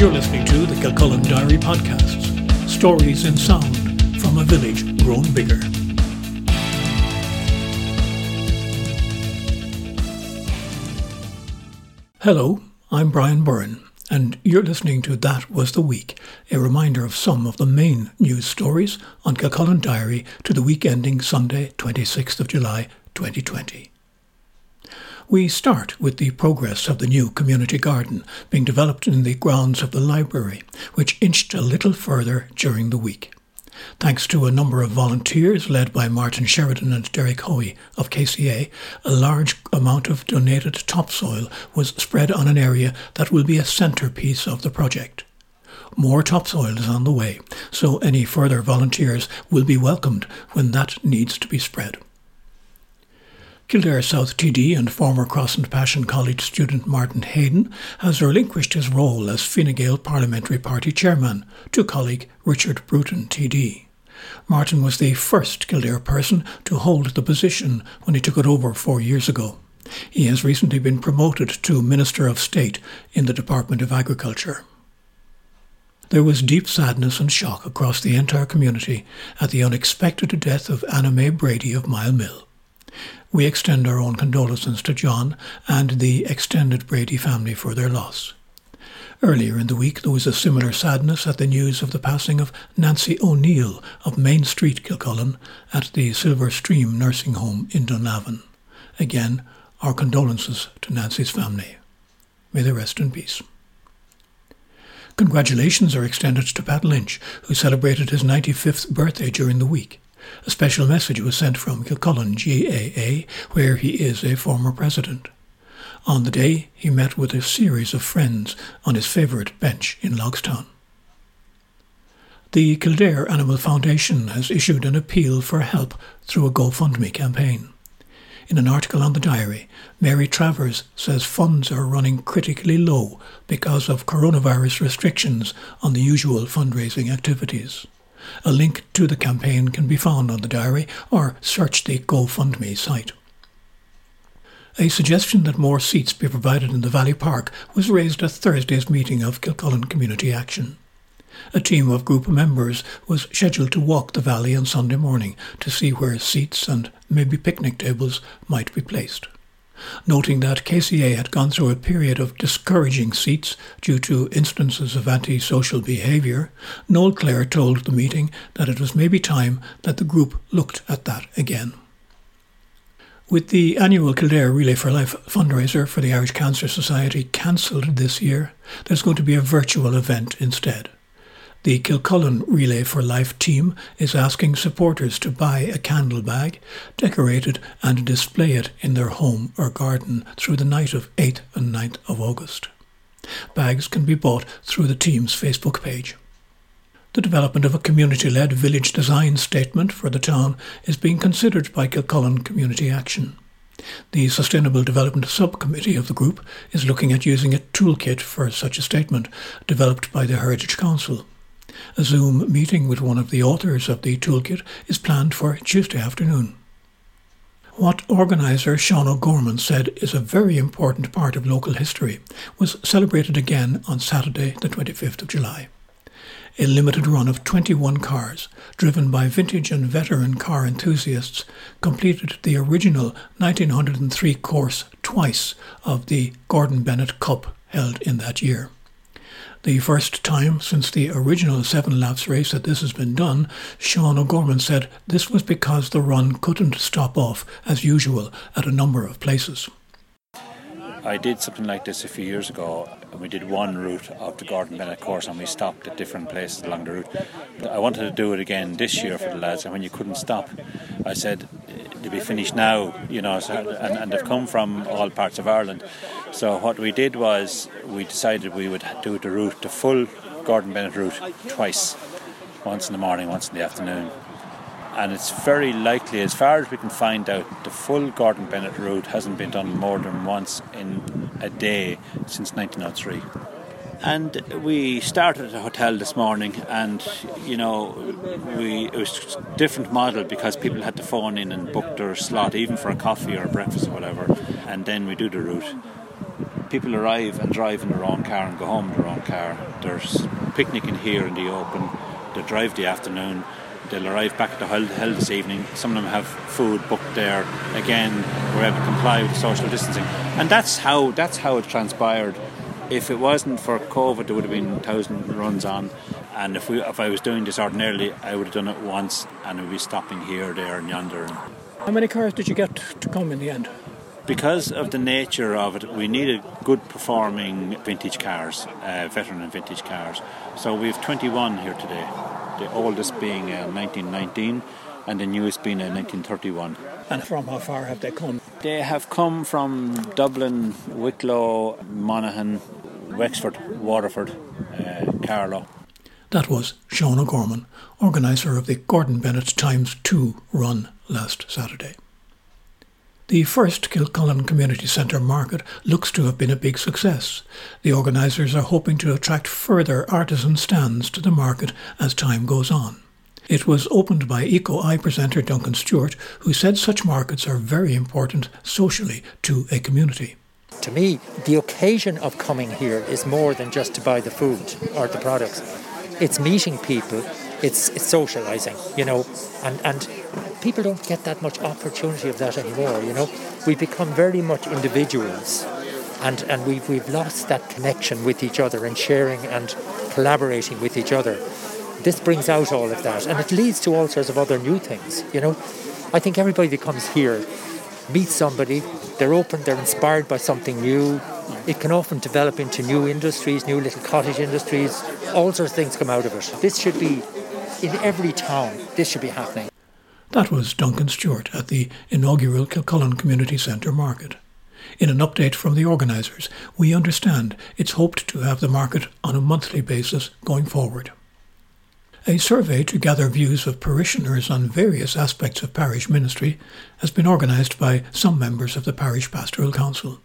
You're listening to the Kilcullen Diary Podcasts Stories in Sound from a Village Grown Bigger. Hello, I'm Brian Byrne, and you're listening to That Was the Week, a reminder of some of the main news stories on Kilcullen Diary to the week ending Sunday, 26th of July, 2020. We start with the progress of the new community garden being developed in the grounds of the library, which inched a little further during the week. Thanks to a number of volunteers led by Martin Sheridan and Derek Hoey of KCA, a large amount of donated topsoil was spread on an area that will be a centrepiece of the project. More topsoil is on the way, so any further volunteers will be welcomed when that needs to be spread. Kildare South TD and former Cross and Passion College student Martin Heydon has relinquished his role as Fine Gael Parliamentary Party chairman to colleague Richard Bruton TD. Martin was the first Kildare person to hold the position when he took it over four years ago. He has recently been promoted to Minister of State in the Department of Agriculture. There was deep sadness and shock across the entire community at the unexpected death of Anna May Brady of Mile Mill. We extend our own condolences to John and the extended Brady family for their loss. Earlier in the week, there was a similar sadness at the news of the passing of Nancy O'Neill of Main Street, Kilcullen, at the Silver Stream Nursing Home in Dunlavin. Again, our condolences to Nancy's family. May they rest in peace. Congratulations are extended to Pat Lynch, who celebrated his 95th birthday during the week. A special message was sent from Kilcullen GAA, where he is a former president. On the day, he met with a series of friends on his favourite bench in Logstown. The Kildare Animal Foundation has issued an appeal for help through a GoFundMe campaign. In an article on the diary, Mary Travers says funds are running critically low because of coronavirus restrictions on the usual fundraising activities. A link to the campaign can be found on the diary or search the GoFundMe site. A suggestion that more seats be provided in the Valley Park was raised at Thursday's meeting of Kilcullen Community Action. A team of group members was scheduled to walk the valley on Sunday morning to see where seats and maybe picnic tables might be placed noting that KCA had gone through a period of discouraging seats due to instances of antisocial behaviour, Noel Clare told the meeting that it was maybe time that the group looked at that again. With the annual Kildare Relay for Life fundraiser for the Irish Cancer Society cancelled this year, there's going to be a virtual event instead. The Kilcullen Relay for Life team is asking supporters to buy a candle bag, decorate it, and display it in their home or garden through the night of 8th and 9th of August. Bags can be bought through the team's Facebook page. The development of a community led village design statement for the town is being considered by Kilcullen Community Action. The Sustainable Development Subcommittee of the group is looking at using a toolkit for such a statement developed by the Heritage Council. A Zoom meeting with one of the authors of the toolkit is planned for Tuesday afternoon. What organiser Sean O'Gorman said is a very important part of local history was celebrated again on Saturday, the 25th of July. A limited run of 21 cars, driven by vintage and veteran car enthusiasts, completed the original 1903 course twice of the Gordon Bennett Cup held in that year. The first time since the original seven laps race that this has been done, Sean O'Gorman said this was because the run couldn't stop off as usual at a number of places. I did something like this a few years ago, and we did one route of the Gordon Bennett course, and we stopped at different places along the route. I wanted to do it again this year for the lads, and when you couldn't stop, I said, to be finished now, you know, so, and, and they've come from all parts of Ireland. So what we did was we decided we would do the route, the full Gordon Bennett route, twice, once in the morning, once in the afternoon. And it's very likely, as far as we can find out, the full Gordon Bennett route hasn't been done more than once in a day since 1903. And we started at a hotel this morning, and you know, we it was a different model because people had to phone in and book their slot, even for a coffee or a breakfast or whatever. And then we do the route. people arrive and drive in their own car and go home in their own car. There's picnicking here in the open. They drive the afternoon. They'll arrive back at the hill this evening. Some of them have food booked there. Again, we're able to comply with social distancing, and that's how that's how it transpired. If it wasn't for COVID, there would have been thousand runs on. And if we, if I was doing this ordinarily, I would have done it once, and it would be stopping here, there, and yonder. How many cars did you get to come in the end? Because of the nature of it, we needed good performing vintage cars, uh, veteran and vintage cars. So we have 21 here today the oldest being uh, 1919 and the newest being uh, 1931. And from how far have they come? They have come from Dublin, Wicklow, Monaghan, Wexford, Waterford, uh, Carlow. That was Sean O'Gorman, organiser of the Gordon Bennett Times 2 run last Saturday. The first Kilcullen Community Centre market looks to have been a big success. The organisers are hoping to attract further artisan stands to the market as time goes on. It was opened by Eco Eye presenter Duncan Stewart, who said such markets are very important socially to a community. To me, the occasion of coming here is more than just to buy the food or the products. It's meeting people, it's, it's socialising, you know, and, and people don't get that much opportunity of that anymore. You know, we become very much individuals, and and we've we've lost that connection with each other and sharing and collaborating with each other. This brings out all of that, and it leads to all sorts of other new things. You know, I think everybody that comes here meets somebody, they're open, they're inspired by something new. It can often develop into new industries, new little cottage industries. All sorts of things come out of it. This should be in every town. This should be happening. That was Duncan Stewart at the inaugural Kilcullen Community Centre market. In an update from the organisers, we understand it's hoped to have the market on a monthly basis going forward. A survey to gather views of parishioners on various aspects of parish ministry has been organised by some members of the Parish Pastoral Council.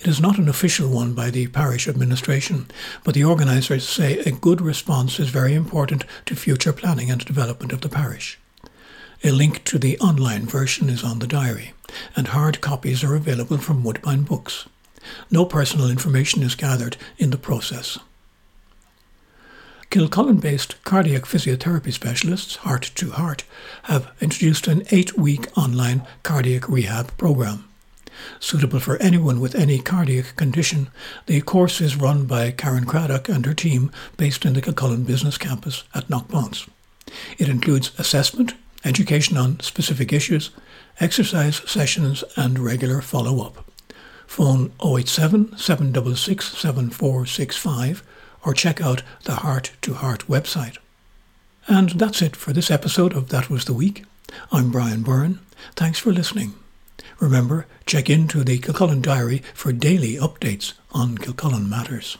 It is not an official one by the parish administration, but the organisers say a good response is very important to future planning and development of the parish. A link to the online version is on the diary, and hard copies are available from Woodbine Books. No personal information is gathered in the process. Kilcullen based cardiac physiotherapy specialists, Heart to Heart, have introduced an eight week online cardiac rehab program. Suitable for anyone with any cardiac condition, the course is run by Karen Craddock and her team based in the Kilcullen Business Campus at Knockbounce. It includes assessment, education on specific issues, exercise sessions, and regular follow up. Phone 087 766 7465 or check out the Heart to Heart website. And that's it for this episode of That Was the Week. I'm Brian Byrne. Thanks for listening. Remember, check into the Kilcullen Diary for daily updates on Kilcullen matters.